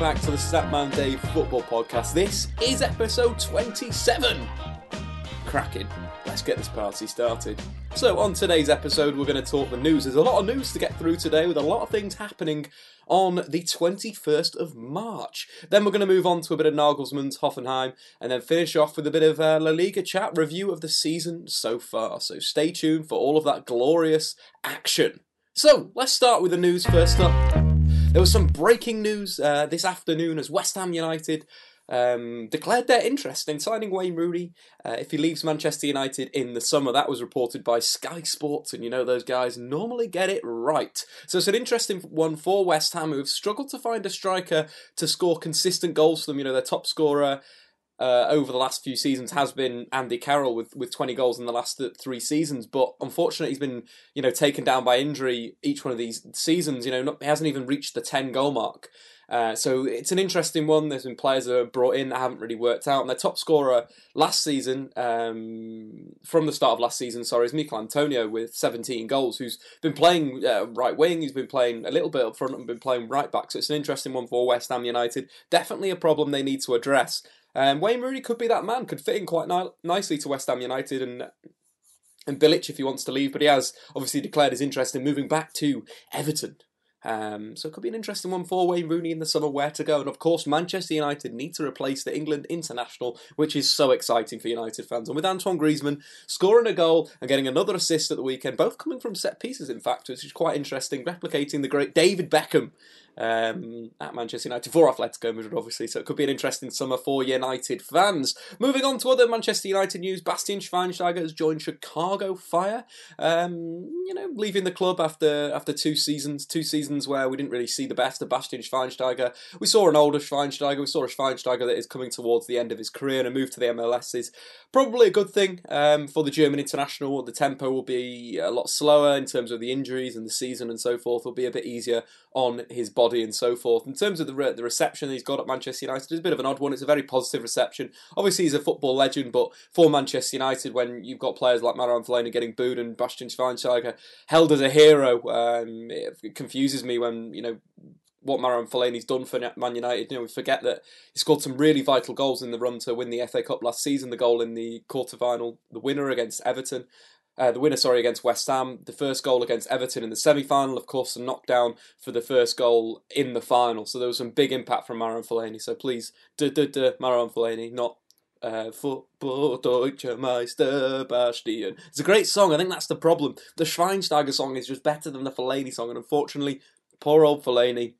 Back to the Statman Dave Football Podcast. This is episode 27. Cracking. Let's get this party started. So, on today's episode, we're going to talk the news. There's a lot of news to get through today with a lot of things happening on the 21st of March. Then we're going to move on to a bit of Nagelsmann's Hoffenheim and then finish off with a bit of uh, La Liga chat review of the season so far. So, stay tuned for all of that glorious action. So, let's start with the news first up. There was some breaking news uh, this afternoon as West Ham United um, declared their interest in signing Wayne Rooney uh, if he leaves Manchester United in the summer. That was reported by Sky Sports, and you know those guys normally get it right. So it's an interesting one for West Ham, who've struggled to find a striker to score consistent goals for them. You know, their top scorer uh, over the last few seasons has been Andy Carroll with, with 20 goals in the last three seasons. But unfortunately, he's been you know taken down by injury each one of these seasons. You know, not, he hasn't even reached the 10 goal mark. Uh, so it's an interesting one. There's been players that are brought in that haven't really worked out. And their top scorer last season, um, from the start of last season, sorry, is Michail Antonio with 17 goals, who's been playing uh, right wing. He's been playing a little bit up front and been playing right back. So it's an interesting one for West Ham United. Definitely a problem they need to address. Um, Wayne Rooney could be that man, could fit in quite ni- nicely to West Ham United and and Bilic if he wants to leave, but he has obviously declared his interest in moving back to Everton. Um, so it could be an interesting one for Wayne Rooney in the summer where to go. And of course, Manchester United need to replace the England international, which is so exciting for United fans. And with Antoine Griezmann scoring a goal and getting another assist at the weekend, both coming from set pieces, in fact, which is quite interesting, replicating the great David Beckham um, at Manchester United for Atletico Madrid, obviously. So it could be an interesting summer for United fans. Moving on to other Manchester United news, Bastian Schweinsteiger has joined Chicago Fire. Um, you know, leaving the club after after two seasons, two seasons where we didn't really see the best of Bastian Schweinsteiger. We saw an older Schweinsteiger. We saw a Schweinsteiger that is coming towards the end of his career, and a move to the MLS is probably a good thing um, for the German international. The tempo will be a lot slower in terms of the injuries and the season and so forth. Will be a bit easier on his body and so forth. In terms of the re- the reception he's got at Manchester United, it's a bit of an odd one. It's a very positive reception. Obviously, he's a football legend, but for Manchester United, when you've got players like Marouane Fellaini getting booed and Bastian Schweinsteiger held as a hero, um, it confuses me when you know what Marouane Fellaini's done for Man United. You know, we forget that he scored some really vital goals in the run to win the FA Cup last season. The goal in the quarter final, the winner against Everton, uh, the winner, sorry, against West Ham. The first goal against Everton in the semi-final, of course, a knockdown for the first goal in the final. So there was some big impact from Marouane Fellaini. So please, duh, duh, duh, Marouane Fellaini, not uh, Football Deutsche Meister Bastian. It's a great song. I think that's the problem. The Schweinsteiger song is just better than the Fellaini song, and unfortunately, poor old Fellaini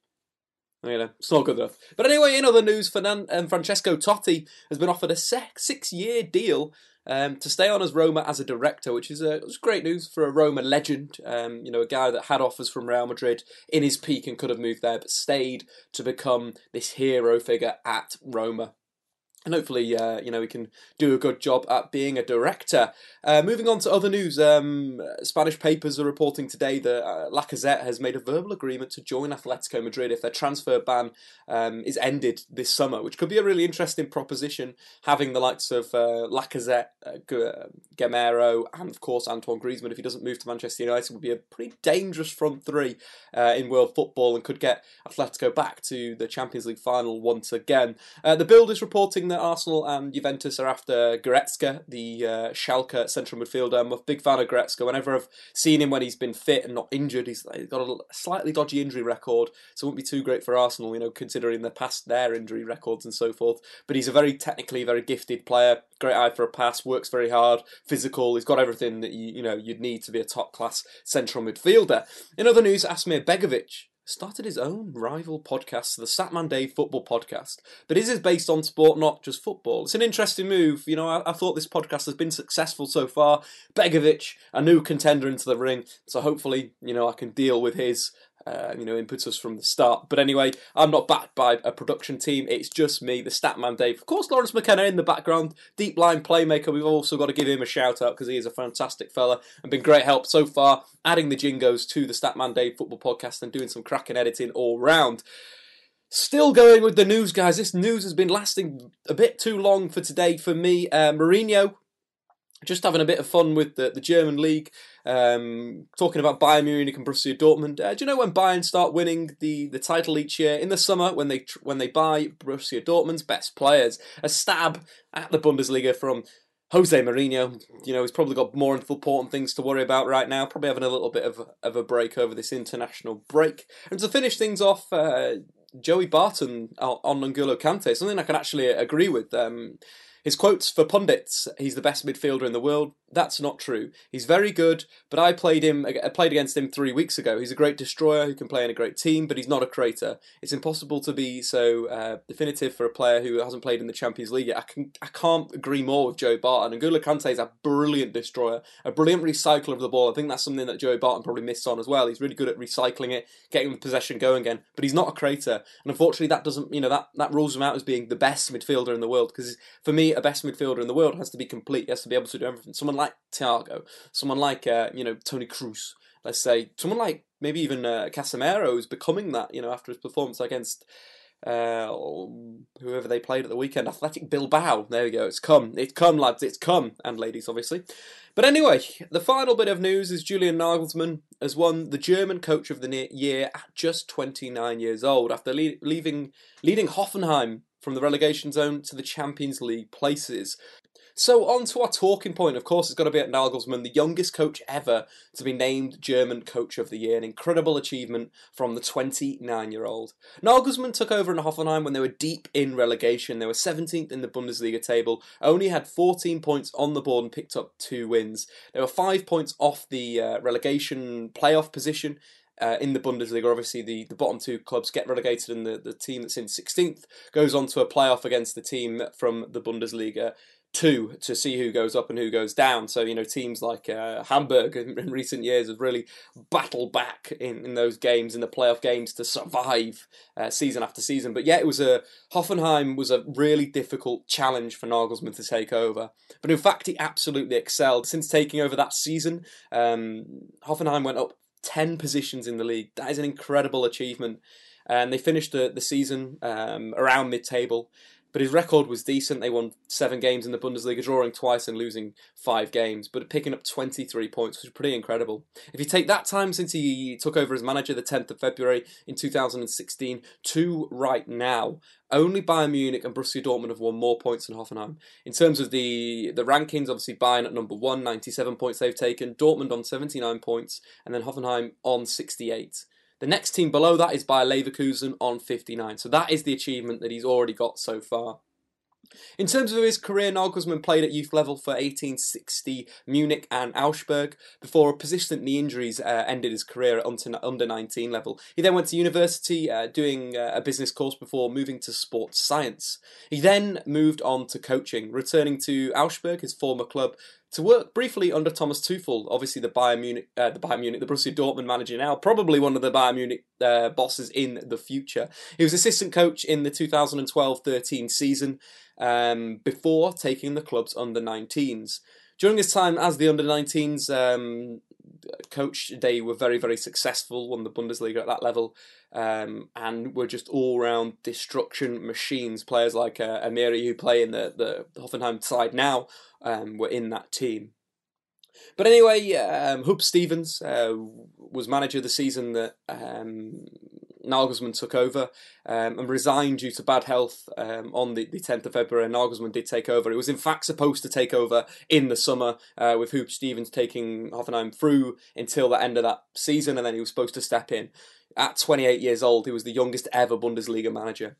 you know, it's not good enough. But anyway, in other news, Fernan- um, Francesco Totti has been offered a six year deal um, to stay on as Roma as a director, which is a, great news for a Roma legend. Um, you know, a guy that had offers from Real Madrid in his peak and could have moved there, but stayed to become this hero figure at Roma. And hopefully, uh, you know, he can do a good job at being a director. Uh, moving on to other news, um, Spanish papers are reporting today that uh, Lacazette has made a verbal agreement to join Atletico Madrid if their transfer ban um, is ended this summer, which could be a really interesting proposition. Having the likes of uh, Lacazette, uh, Gameiro, and of course Antoine Griezmann, if he doesn't move to Manchester United, would be a pretty dangerous front three uh, in world football and could get Atletico back to the Champions League final once again. the Bild is reporting that Arsenal and Juventus are after Goretzka, the uh, Schalke central midfielder. I'm a big fan of Goretzka. Whenever I've seen him when he's been fit and not injured, he's, got a slightly dodgy injury record, so it won't be too great for Arsenal, you know, considering the past their injury records and so forth. But he's a very technically very gifted player, great eye for a pass, works very hard, physical. He's got everything that you you know you'd need to be a top class central midfielder. In other news, Asmir Begovic started his own rival podcast, the Statman Dave Football Podcast. But his is based on sport, not just football. It's an interesting move. You know, I, I, thought this podcast has been successful so far. Begovic, a new contender into the ring. So hopefully, you know, I can deal with his uh, you know, impetus from the start. But anyway, I'm not backed by a production team. It's just me, the Statman Dave. Of course, Lawrence McKenna in the background, deep line playmaker. We've also got to give him a shout out because he is a fantastic fella and been great help so far, adding the jingos to the Statman Dave football podcast and doing some cracking editing all round. Still going with the news, guys. This news has been lasting a bit too long for today for me. Uh, Mourinho just having a bit of fun with the, the German league, um, talking about Bayern Munich and Borussia Dortmund. Uh, do you know when Bayern start winning the, the title each year in the summer when they when they buy Borussia Dortmund's best players? A stab at the Bundesliga from Jose Mourinho. You know he's probably got more important things to worry about right now. Probably having a little bit of of a break over this international break. And to finish things off. Uh, Joey Barton on N'Golo Kante, something I can actually agree with. Um, his quotes for pundits, he's the best midfielder in the world. That's not true. He's very good, but I played him I played against him 3 weeks ago. He's a great destroyer who can play in a great team, but he's not a creator. It's impossible to be so uh, definitive for a player who hasn't played in the Champions League yet. I can I can't agree more with Joe Barton. And N'Golo Kante is a brilliant destroyer, a brilliant recycler of the ball. I think that's something that Joe Barton probably missed on as well. He's really good at recycling it, getting the possession going again, but he's not a creator. And unfortunately that doesn't, you know, that that rules him out as being the best midfielder in the world because for me a best midfielder in the world has to be complete. He has to be able to do everything. Someone like Thiago, someone like uh, you know Toni Kroos, let's say, someone like maybe even uh, Casemiro is becoming that. You know after his performance against uh, whoever they played at the weekend, Athletic Bilbao. There we go. It's come. It's come, lads. It's come, and ladies, obviously. But anyway, the final bit of news is Julian Nagelsmann has won the German Coach of the Year at just 29 years old after le- leaving leading Hoffenheim from the relegation zone to the Champions League places. So on to our talking point. Of course, it's got to be at Nagelsmann, the youngest coach ever to be named German Coach of the Year. An incredible achievement from the 29-year-old. Nagelsmann took over in Hoffenheim when they were deep in relegation. They were 17th in the Bundesliga table, only had 14 points on the board and picked up two wins. They were five points off the uh, relegation playoff position uh, in the Bundesliga. Obviously, the, the bottom two clubs get relegated, and the, the team that's in 16th goes on to a playoff against the team from the Bundesliga two to see who goes up and who goes down. So, you know, teams like uh, Hamburg in, in, recent years have really battled back in, in those games, in the playoff games, to survive uh, season after season. But yeah, it was a Hoffenheim was a really difficult challenge for Nagelsmann to take over. But in fact, he absolutely excelled. Since taking over that season, um, Hoffenheim went up 10 positions in the league. That is an incredible achievement. And they finished the, the season um, around mid table. But his record was decent. They won seven games in the Bundesliga, drawing twice and losing five games, but picking up 23 points, which is pretty incredible. If you take that time since he took over as manager the 10th of February in 2016 to right now, only Bayern Munich and Borussia Dortmund have won more points than Hoffenheim. In terms of the, the rankings, obviously Bayern at number one, 97 points they've taken, Dortmund on 79 points, and then Hoffenheim on 68. The next team below that is Bayer Leverkusen on 59. So that is the achievement that he's already got so far. In terms of his career, Nagelsmann played at youth level for 1860 Munich and Augsburg before a persistent knee injuries uh, ended his career at under 19 level. He then went to university uh, doing uh, a business course before moving to sports science. He then moved on to coaching, returning to Augsburg, his former club, to work briefly under Thomas Tuchel, obviously the Bayern Munich, uh, the Bayern Munich, the Borussia Dortmund manager now, probably one of the Bayern Munich uh, bosses in the future. He was assistant coach in the 2012-13 season um, before taking the club's under 19s. During his time as the under 19s um, coach, they were very, very successful, won the Bundesliga at that level, um, and were just all round destruction machines. Players like uh, Amiri, who play in the, the Hoffenheim side now, um, were in that team. But anyway, um, Huub Stevens uh, was manager of the season that um, Nagelsmann took over um, and resigned due to bad health um, on the, the 10th of February. Nagelsmann did take over. It was in fact supposed to take over in the summer uh, with Huub Stevens taking Hoffenheim through until the end of that season and then he was supposed to step in. At 28 years old, he was the youngest ever Bundesliga manager.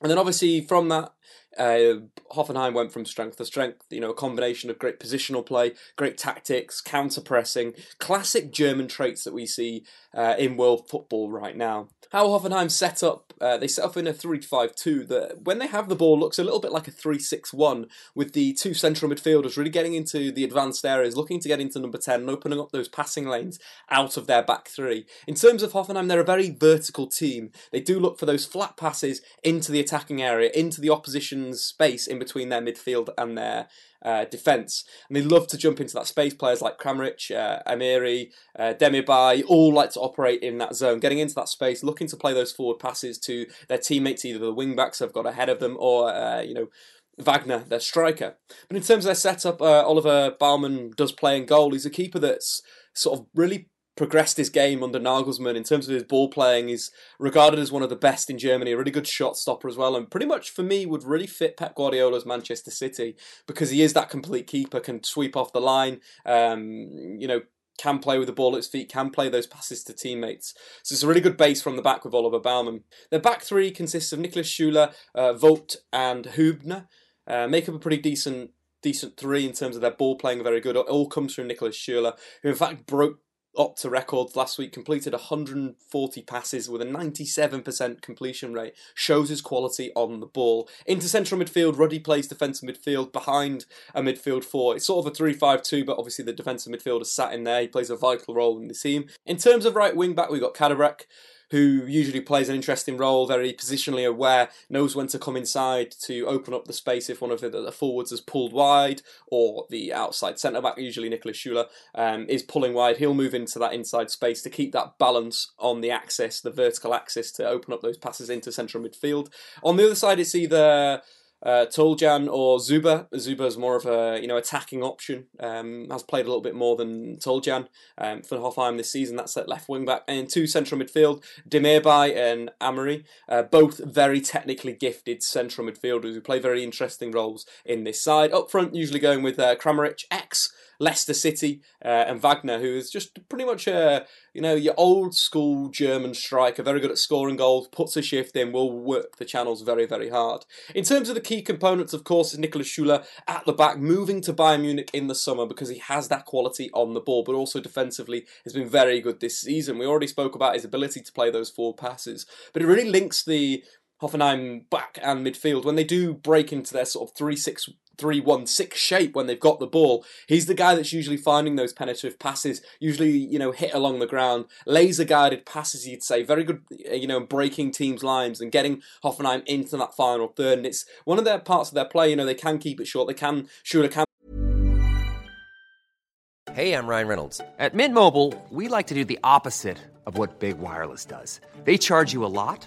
And then obviously from that, uh, Hoffenheim went from strength to strength. You know, a combination of great positional play, great tactics, counter pressing, classic German traits that we see uh, in world football right now. How Hoffenheim set up, uh, they set up in a 3 5 2 that when they have the ball looks a little bit like a 3 6 1 with the two central midfielders really getting into the advanced areas, looking to get into number 10 and opening up those passing lanes out of their back three. In terms of Hoffenheim, they're a very vertical team. They do look for those flat passes into the attacking area, into the opposition space in between their midfield and their uh, defence. And they love to jump into that space. Players like Kramaric, uh, Amiri, uh, all like to operate in that zone, getting into that space, looking to play those forward passes to their teammates, either the wing backs have got ahead of them or, uh, you know, Wagner, their striker. But in terms of their setup, uh, Oliver Baumann does play in goal. He's a keeper that's sort of really progressed his game under Nagelsmann in terms of his ball playing. He's regarded as one of the best in Germany, a really good shot stopper as well, and pretty much for me would really fit Pep Guardiola's Manchester City because he is that complete keeper, can sweep off the line, um, you know, can play with the ball at his feet, can play those passes to teammates. So it's a really good base from the back with Oliver Baumann. Their back three consists of Niklas Süle, uh, Vogt, and Hübner. Uh, make up a pretty decent decent three in terms of their ball playing very good. It all comes from Niklas Süle, who in fact broke Opta records last week, completed 140 passes with a 97% completion rate, shows his quality on the ball. Into central midfield, Rudy plays defensive midfield behind a midfield four. It's sort of a 3 5 2, but obviously the defensive midfielder sat in there. He plays a vital role in the team. In terms of right wing back, we've got Kaderabek who usually plays an interesting role, very positionally aware, knows when to come inside to open up the space if one of the, the forwards is pulled wide, or the outside centre back, usually Nicholas Süle, um, is pulling wide. He'll move into that inside space to keep that balance on the axis, the vertical axis, to open up those passes into central midfield. On the other side, it's either uh, Toljan or Zuber. Zuber is more of a you know attacking option. Um, has played a little bit more than Toljan um, for Hoffenheim this season. That's at left wing back and two central midfield, Demirbay and Amiri. Uh, both very technically gifted central midfielders who play very interesting roles in this side. Up front, usually going with uh, Kramaric, ex Leicester City, uh, and Wagner, who is just pretty much a you know your old school German striker, very good at scoring goals, puts a shift in, will work the channels very very hard. In terms of the key components, of course, is Niklas Süle at the back, moving to Bayern Munich in the summer because he has that quality on the ball, but also defensively has been very good this season. We already spoke about his ability to play those four passes, but it really links the Hoffenheim back and midfield when they do break into their sort of three six three one six shape when they've got the ball. He's the guy that's usually finding those penetrative passes, usually you know hit along the ground, laser guided passes. You'd say very good, you know, breaking teams' lines and getting Hoffenheim into that final third. And it's one of their parts of their play. You know, they can keep it short. They can shoot a can. Hey, I'm Ryan Reynolds. At Mint Mobile, we like to do the opposite of what big wireless does. They charge you a lot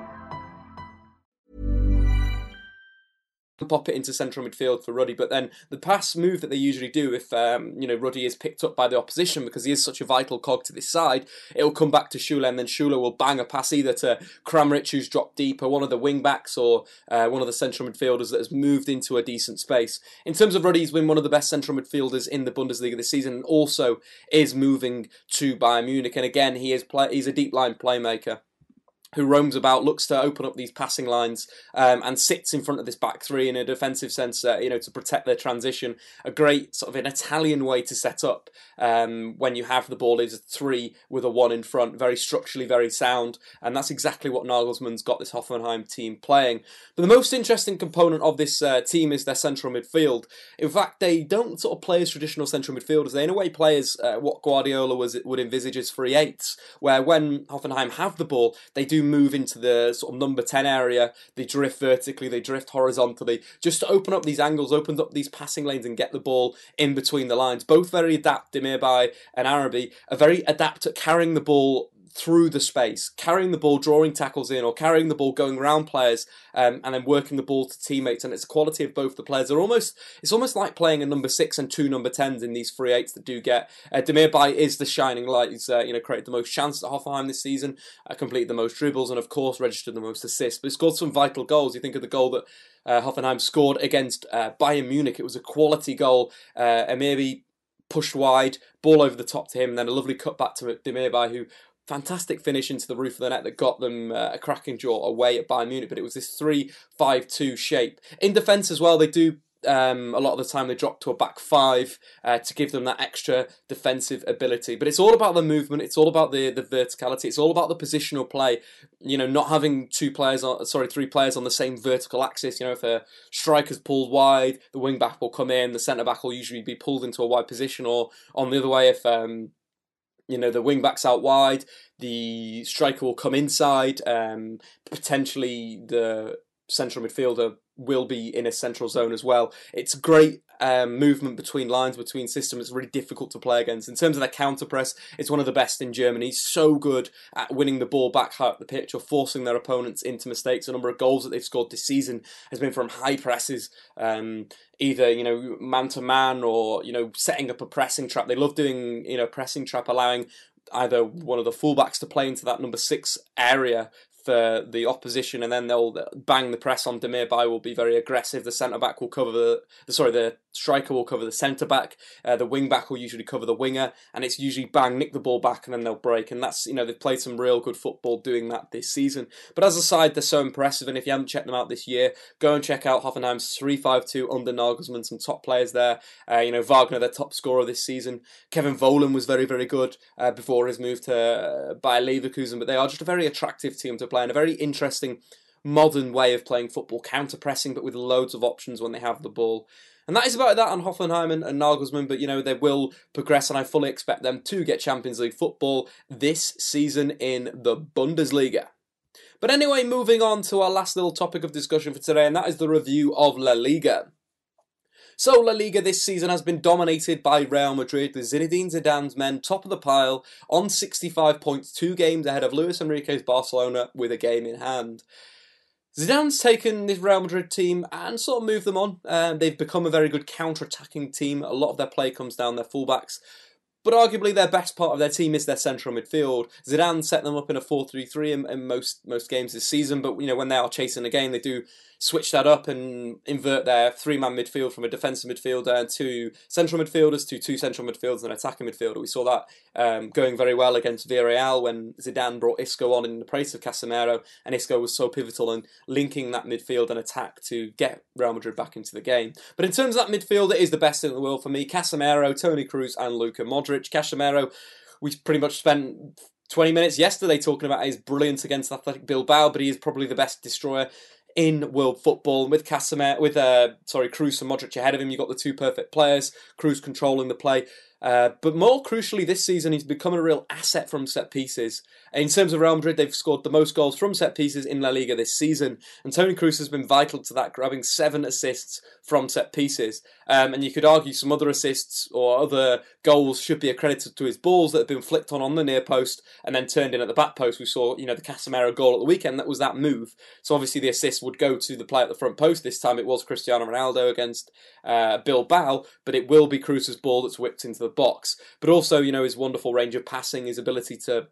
Pop it into central midfield for Rudy. But then the pass move that they usually do, if um, you know Rudy is picked up by the opposition because he is such a vital cog to this side, it will come back to Süle, and then Süle will bang a pass either to Kramaric, who's dropped deeper, one of the wing backs, or uh, one of the central midfielders that has moved into a decent space. In terms of Rudy, he's been one of the best central midfielders in the Bundesliga this season, and also is moving to Bayern Munich. And again, he is play- he's a deep line playmaker who roams about, looks to open up these passing lines, um, and sits in front of this back three in a defensive sense, uh, you know, to protect their transition. A great sort of an Italian way to set up um, when you have the ball is a three with a one in front, very structurally very sound, and that's exactly what Nagelsmann's got this Hoffenheim team playing. But the most interesting component of this uh, team is their central midfield. In fact, they don't sort of play as traditional central midfielders. They in a way play as uh, what Guardiola was would envisage as free eights, where when Hoffenheim have the ball, they do move into the sort of number 10 area. They drift vertically, they drift horizontally, just to open up these angles, open up these passing lanes and get the ball in between the lines. Both very adept, Demirbay and Arabi, are very adept at carrying the ball through the space, carrying the ball, drawing tackles in, or carrying the ball, going around players, um, and then working the ball to teammates. And it's a quality of both the players. They're almost it's almost like playing a number six and two number tens in these free eights that do get. Uh, Demirbay is the shining light. He's uh, you know created the most chances at Hoffenheim this season, uh, completed the most dribbles, and of course registered the most assists. But he scored some vital goals. You think of the goal that uh, Hoffenheim scored against uh, Bayern Munich. It was a quality goal, uh, maybe pushed wide, ball over the top to him, and then a lovely cut back to Demirbay, who fantastic finish into the roof of the net that got them uh, a cracking draw away at Bayern Munich. But it was this 3 5 2 shape. In defence as well, they do. Um, a lot of the time they drop to a back five uh, to give them that extra defensive ability. But it's all about the movement. It's all about the the verticality. It's all about the positional play. You know, not having two players on, sorry, three players on the same vertical axis. You know, if a striker's pulled wide, the wing back will come in. The centre back will usually be pulled into a wide position, or on the other way, if um, you know the wing backs out wide the striker will come inside um, potentially the central midfielder will be in a central zone as well. It's great um, movement between lines between systems. It's really difficult to play against. In terms of their counter press it's one of the best in Germany. So good at winning the ball back up the pitch or forcing their opponents into mistakes. A number of goals that they've scored this season has been from high presses um, either you know man to man or you know setting up a pressing trap. They love doing you know pressing trap allowing either one of the fullbacks to play into that number six area for the opposition, and then they'll bang the press on Demirbay. Will be very aggressive. The centre back will cover the, sorry, the striker will cover the centre back. Uh, the wing back will usually cover the winger, and it's usually bang, nick the ball back, and then they'll break. And that's you know they've played some real good football doing that this season. But as a side, they're so impressive, and if you haven't checked them out this year, go and check out Hoffenheim's three five two under Nagelsmann. Some top players there. Uh, you know Wagner, their top scorer this season. Kevin Volland was very very good uh, before his move to uh, Bayer Leverkusen, but they are just a very attractive team to play and a very interesting modern way of playing football, counter pressing, but with loads of options when they have the ball. And that is about that on Hoffenheim and, and Nagelsmann, but you know, they will progress, and I fully expect them to get Champions League football this season in the Bundesliga. But anyway, moving on to our last little topic of discussion for today, and that is the review of La Liga. So La Liga this season has been dominated by Real Madrid, with Zinedine Zidane's men top of the pile on 65 points, two games ahead of Luis Enrique's Barcelona with a game in hand. Zidane's taken this Real Madrid team and sort of moved them on. Um, they've become a very good counter-attacking team. A lot of their play comes down their fullbacks. But arguably their best part of their team is their central midfield. Zidane set them up in a 4-3-3 in, in most most games this season, but you know when they are chasing a game, they do switch that up and invert their three-man midfield from a defensive midfielder to central midfielders to two central midfielders and an attacking midfielder. We saw that um, going very well against Villarreal when Zidane brought Isco on in the place of Casemiro, and Isco was so pivotal in linking that midfield and attack to get Real Madrid back into the game. But in terms of that midfield, it is the best in the world for me. Casemiro, Toni Kroos, and Luka Modric. Casemiro, we pretty much spent 20 minutes yesterday talking about his brilliance against Athletic Bilbao, but he is probably the best destroyer in world football. And with Casemiro, with uh, sorry, Kroos and Modric ahead of him, you've got the two perfect players. Kroos controlling the play. Uh, but more crucially, this season he's become a real asset from set pieces. In terms of Real Madrid, they've scored the most goals from set pieces in La Liga this season, and Toni Kroos has been vital to that, grabbing seven assists from set pieces. Um, and you could argue some other assists or other goals should be accredited to his balls that have been flicked on on the near post and then turned in at the back post. We saw, you know, the Casemiro goal at the weekend. That was that move. So obviously the assist would go to the player at the front post. This time it was Cristiano Ronaldo against uh, Bilbao, but it will be Kroos's ball that's whipped into the box. But also, you know, his wonderful range of passing, his ability to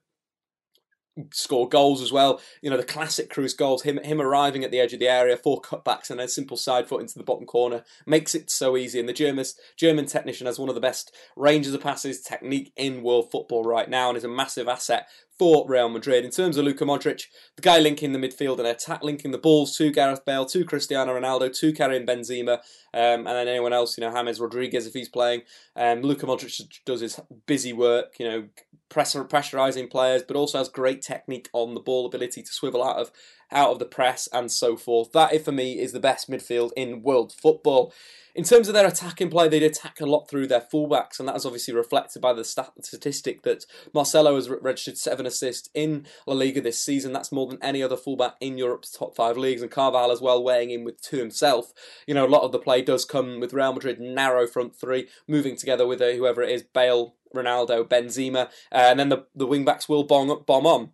score goals as well. You know, the classic Kroos goals, him him arriving at the edge of the area, four cutbacks and a simple side foot into the bottom corner makes it so easy. And the German German technician has one of the best ranges of passes technique in world football right now and is a massive asset for Real Madrid. In terms of Luka Modric, the guy linking the midfield and attack, linking the balls to Gareth Bale, to Cristiano Ronaldo, to Karim Benzema, um, and then anyone else, you know, James Rodriguez if he's playing. Um, Luka Modric does his busy work, you know, pressurizing players, but also has great technique on the ball, ability to swivel out of out of the press and so forth. That, for me, is the best midfield in world football. In terms of their attacking play, they'd attack a lot through their fullbacks, and that is obviously reflected by the stat- statistic that Marcelo has registered seven assists in La Liga this season. That's more than any other fullback in Europe's top five leagues, and Carvajal as well weighing in with two himself. You know, a lot of the play does come with Real Madrid narrow front three, moving together with whoever it is, Bale, Ronaldo, Benzema, uh, and then the the wing backs will bomb, bomb on.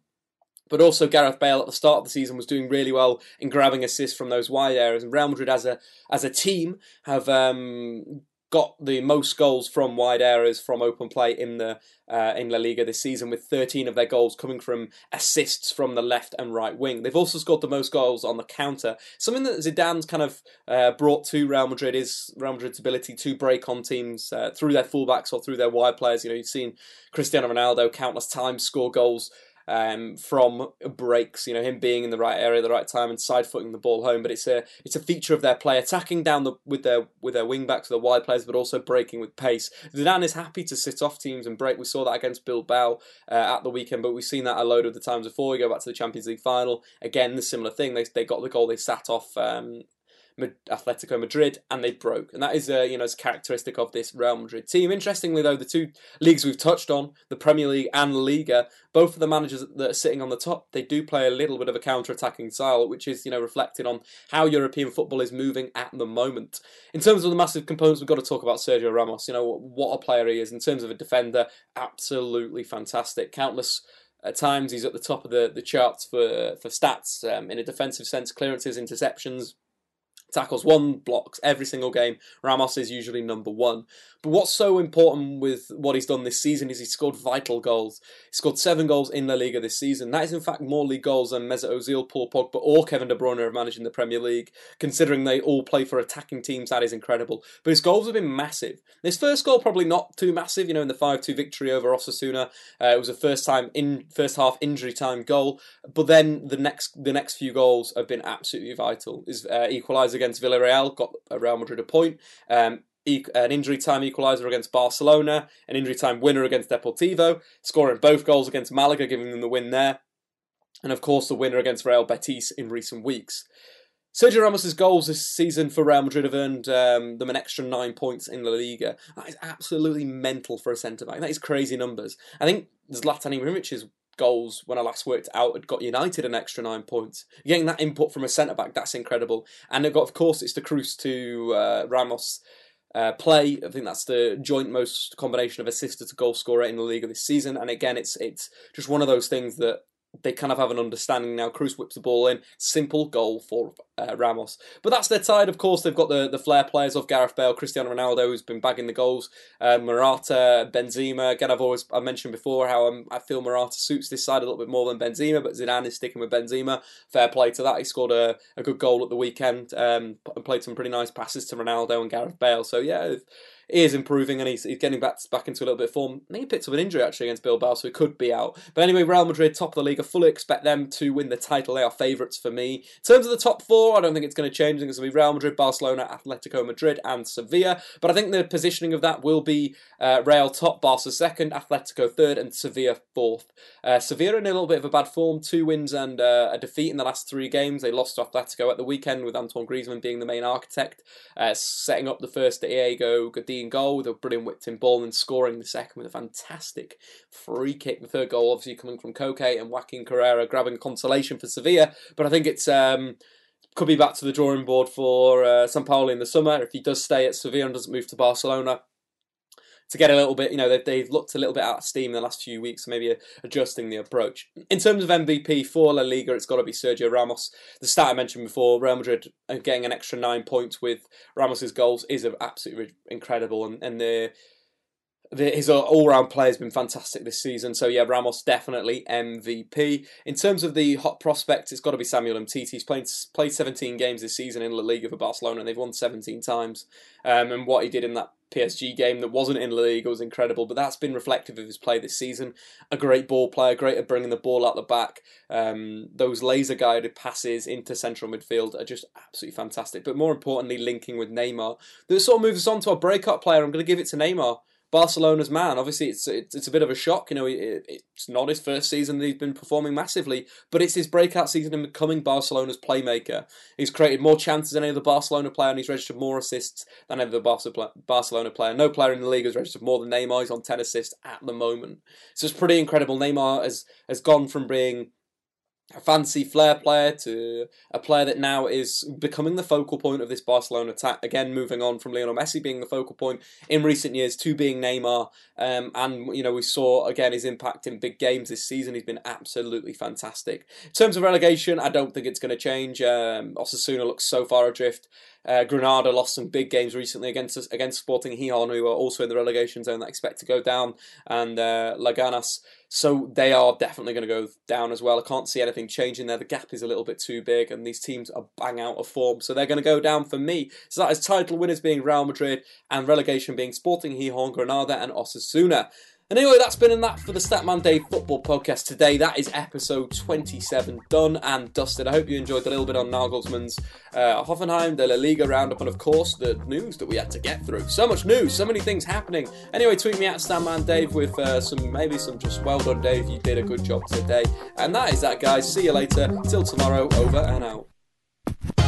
But also Gareth Bale at the start of the season was doing really well in grabbing assists from those wide areas, and Real Madrid as a as a team have um, got the most goals from wide areas from open play in the uh, in La Liga this season, with 13 of their goals coming from assists from the left and right wing. They've also scored the most goals on the counter. Something that Zidane's kind of uh, brought to Real Madrid is Real Madrid's ability to break on teams uh, through their fullbacks or through their wide players. You know, you've seen Cristiano Ronaldo countless times score goals um, from breaks. You know, him being in the right area at the right time and side footing the ball home. But it's a it's a feature of their play, attacking down the with their with their wing backs, the wide players, but also breaking with pace. Zidane is happy to sit off teams and break. We saw that against Bilbao uh, at the weekend, but we've seen that a load of the times before. We go back to the Champions League final again. The similar thing. They they got the goal. They sat off um, Atletico Madrid, and they broke. And that is, uh, you know, as characteristic of this Real Madrid team. Interestingly, though, the two leagues we've touched on, the Premier League and Liga, both of the managers that are sitting on the top, they do play a little bit of a counter-attacking style, which is, you know, reflected on how European football is moving at the moment. In terms of the massive components, we've got to talk about Sergio Ramos. You know, what a player he is. In terms of a defender, absolutely fantastic. Countless at times he's at the top of the, the charts for for stats um, in a defensive sense, clearances, interceptions, tackles, one blocks every single game. Ramos is usually number one. But what's so important with what he's done this season is he scored vital goals. He scored seven goals in La Liga this season. That is in fact more league goals than Mesut Ozil, Paul Pogba, or Kevin De Bruyne have managed in the Premier League. Considering they all play for attacking teams, that is incredible. But his goals have been massive. His first goal probably not too massive. You know, in the five-two victory over Osasuna, uh, it was a first time in first half injury time goal. But then the next the next few goals have been absolutely vital. His uh, equaliser against Villarreal got Real Madrid a point. Um, an injury time equaliser against Barcelona, an injury time winner against Deportivo, scoring both goals against Malaga, giving them the win there, and of course the winner against Real Betis in recent weeks. Sergio Ramos's goals this season for Real Madrid have earned um, them an extra nine points in La Liga. That is absolutely mental for a centre back. That is crazy numbers. I think Zlatan Ibrahimovic's goals when I last worked out had got United an extra nine points. Getting that input from a centre back, that's incredible. And got, of course, it's the Kroos to uh, Ramos uh, play. I think that's the joint most combination of assister to goal scorer in the league of this season. And again, it's it's just one of those things that they kind of have an understanding now. Kroos whips the ball in, simple goal for uh, Ramos. But that's their side, Of course, they've got the, the flair players of Gareth Bale, Cristiano Ronaldo, who's been bagging the goals, uh, Benzema. Again, I've always I mentioned before how I'm, i feel Morata suits this side a little bit more than Benzema, but Zidane is sticking with Benzema. Fair play to that. He scored a, a good goal at the weekend um, and played some pretty nice passes to Ronaldo and Gareth Bale. So yeah, he is improving and he's, he's getting back back into a little bit of form. I think he picked up an injury actually against Bilbao, so he could be out. But anyway, Real Madrid, top of the league. I fully expect them to win the title. They are favourites for me. In terms of the top four, I don't think it's going to change. I think it's going to be Real Madrid, Barcelona, Atletico Madrid, and Sevilla. But I think the positioning of that will be uh, Real top, Barca second, Atletico third, and Sevilla fourth. Uh, Sevilla in a little bit of a bad form, two wins and uh, a defeat in the last three games. They lost to Atletico at the weekend with Antoine Griezmann being the main architect, uh, setting up the first Diego Godin goal with a brilliant whipped in ball and scoring the second with a fantastic free kick. The third goal obviously coming from Koke and Joaquin Correa grabbing consolation for Sevilla. But I think it's um, could be back to the drawing board for uh, Sampaoli in the summer if he does stay at Sevilla and doesn't move to Barcelona to get a little bit, you know, they've, they've looked a little bit out of steam in the last few weeks, so maybe adjusting the approach. In terms of MVP for La Liga, it's got to be Sergio Ramos. The stat I mentioned before, Real Madrid getting an extra nine points with Ramos's goals is absolutely incredible, and, and the his all-round play has been fantastic this season. So yeah, Ramos definitely MVP. In terms of the hot prospects, it's got to be Samuel Umtiti. He's played played 17 games this season in La Liga for Barcelona, and they've won 17 times. Um, and what he did in that PSG game that wasn't in La Liga was incredible, but that's been reflective of his play this season. A great ball player, great at bringing the ball out the back. Um, those laser guided passes into central midfield are just absolutely fantastic. But more importantly, linking with Neymar. This sort of moves us on to our breakout player. I'm going to give it to Neymar. Barcelona's man. Obviously, it's it's, it's a bit of a shock. You know, it, it's not his first season that he's been performing massively, but it's his breakout season in becoming Barcelona's playmaker. He's created more chances than any other Barcelona player, and he's registered more assists than any other Barcelona player. No player in the league has registered more than Neymar. He's on ten assists at the moment, so it's pretty incredible. Neymar has has gone from being a fancy flair player to a player that now is becoming the focal point of this Barcelona attack. Again, moving on from Lionel Messi being the focal point in recent years to being Neymar. Um, and, you know, we saw again his impact in big games this season. He's been absolutely fantastic. In terms of relegation, I don't think it's going to change. Um, Osasuna looks so far adrift. Uh, Granada lost some big games recently against against Sporting Gijon, who are also in the relegation zone that expect to go down, and uh, Leganes. So they are definitely going to go down as well. I can't see anything changing there. The gap is a little bit too big, and these teams are bang out of form. So they're going to go down for me. So that is title winners being Real Madrid and relegation being Sporting Gijon, Granada, and Osasuna. And anyway, that's been that for the Statman Dave Football Podcast today. That is episode 27 done and dusted. I hope you enjoyed a little bit on Nagelsmann's uh, Hoffenheim, the La Liga roundup, and of course the news that we had to get through. So much news, so many things happening. Anyway, tweet me at Statman Dave with uh, some maybe some just well done, Dave. You did a good job today. And that is that, guys. See you later. Till tomorrow. Over and out.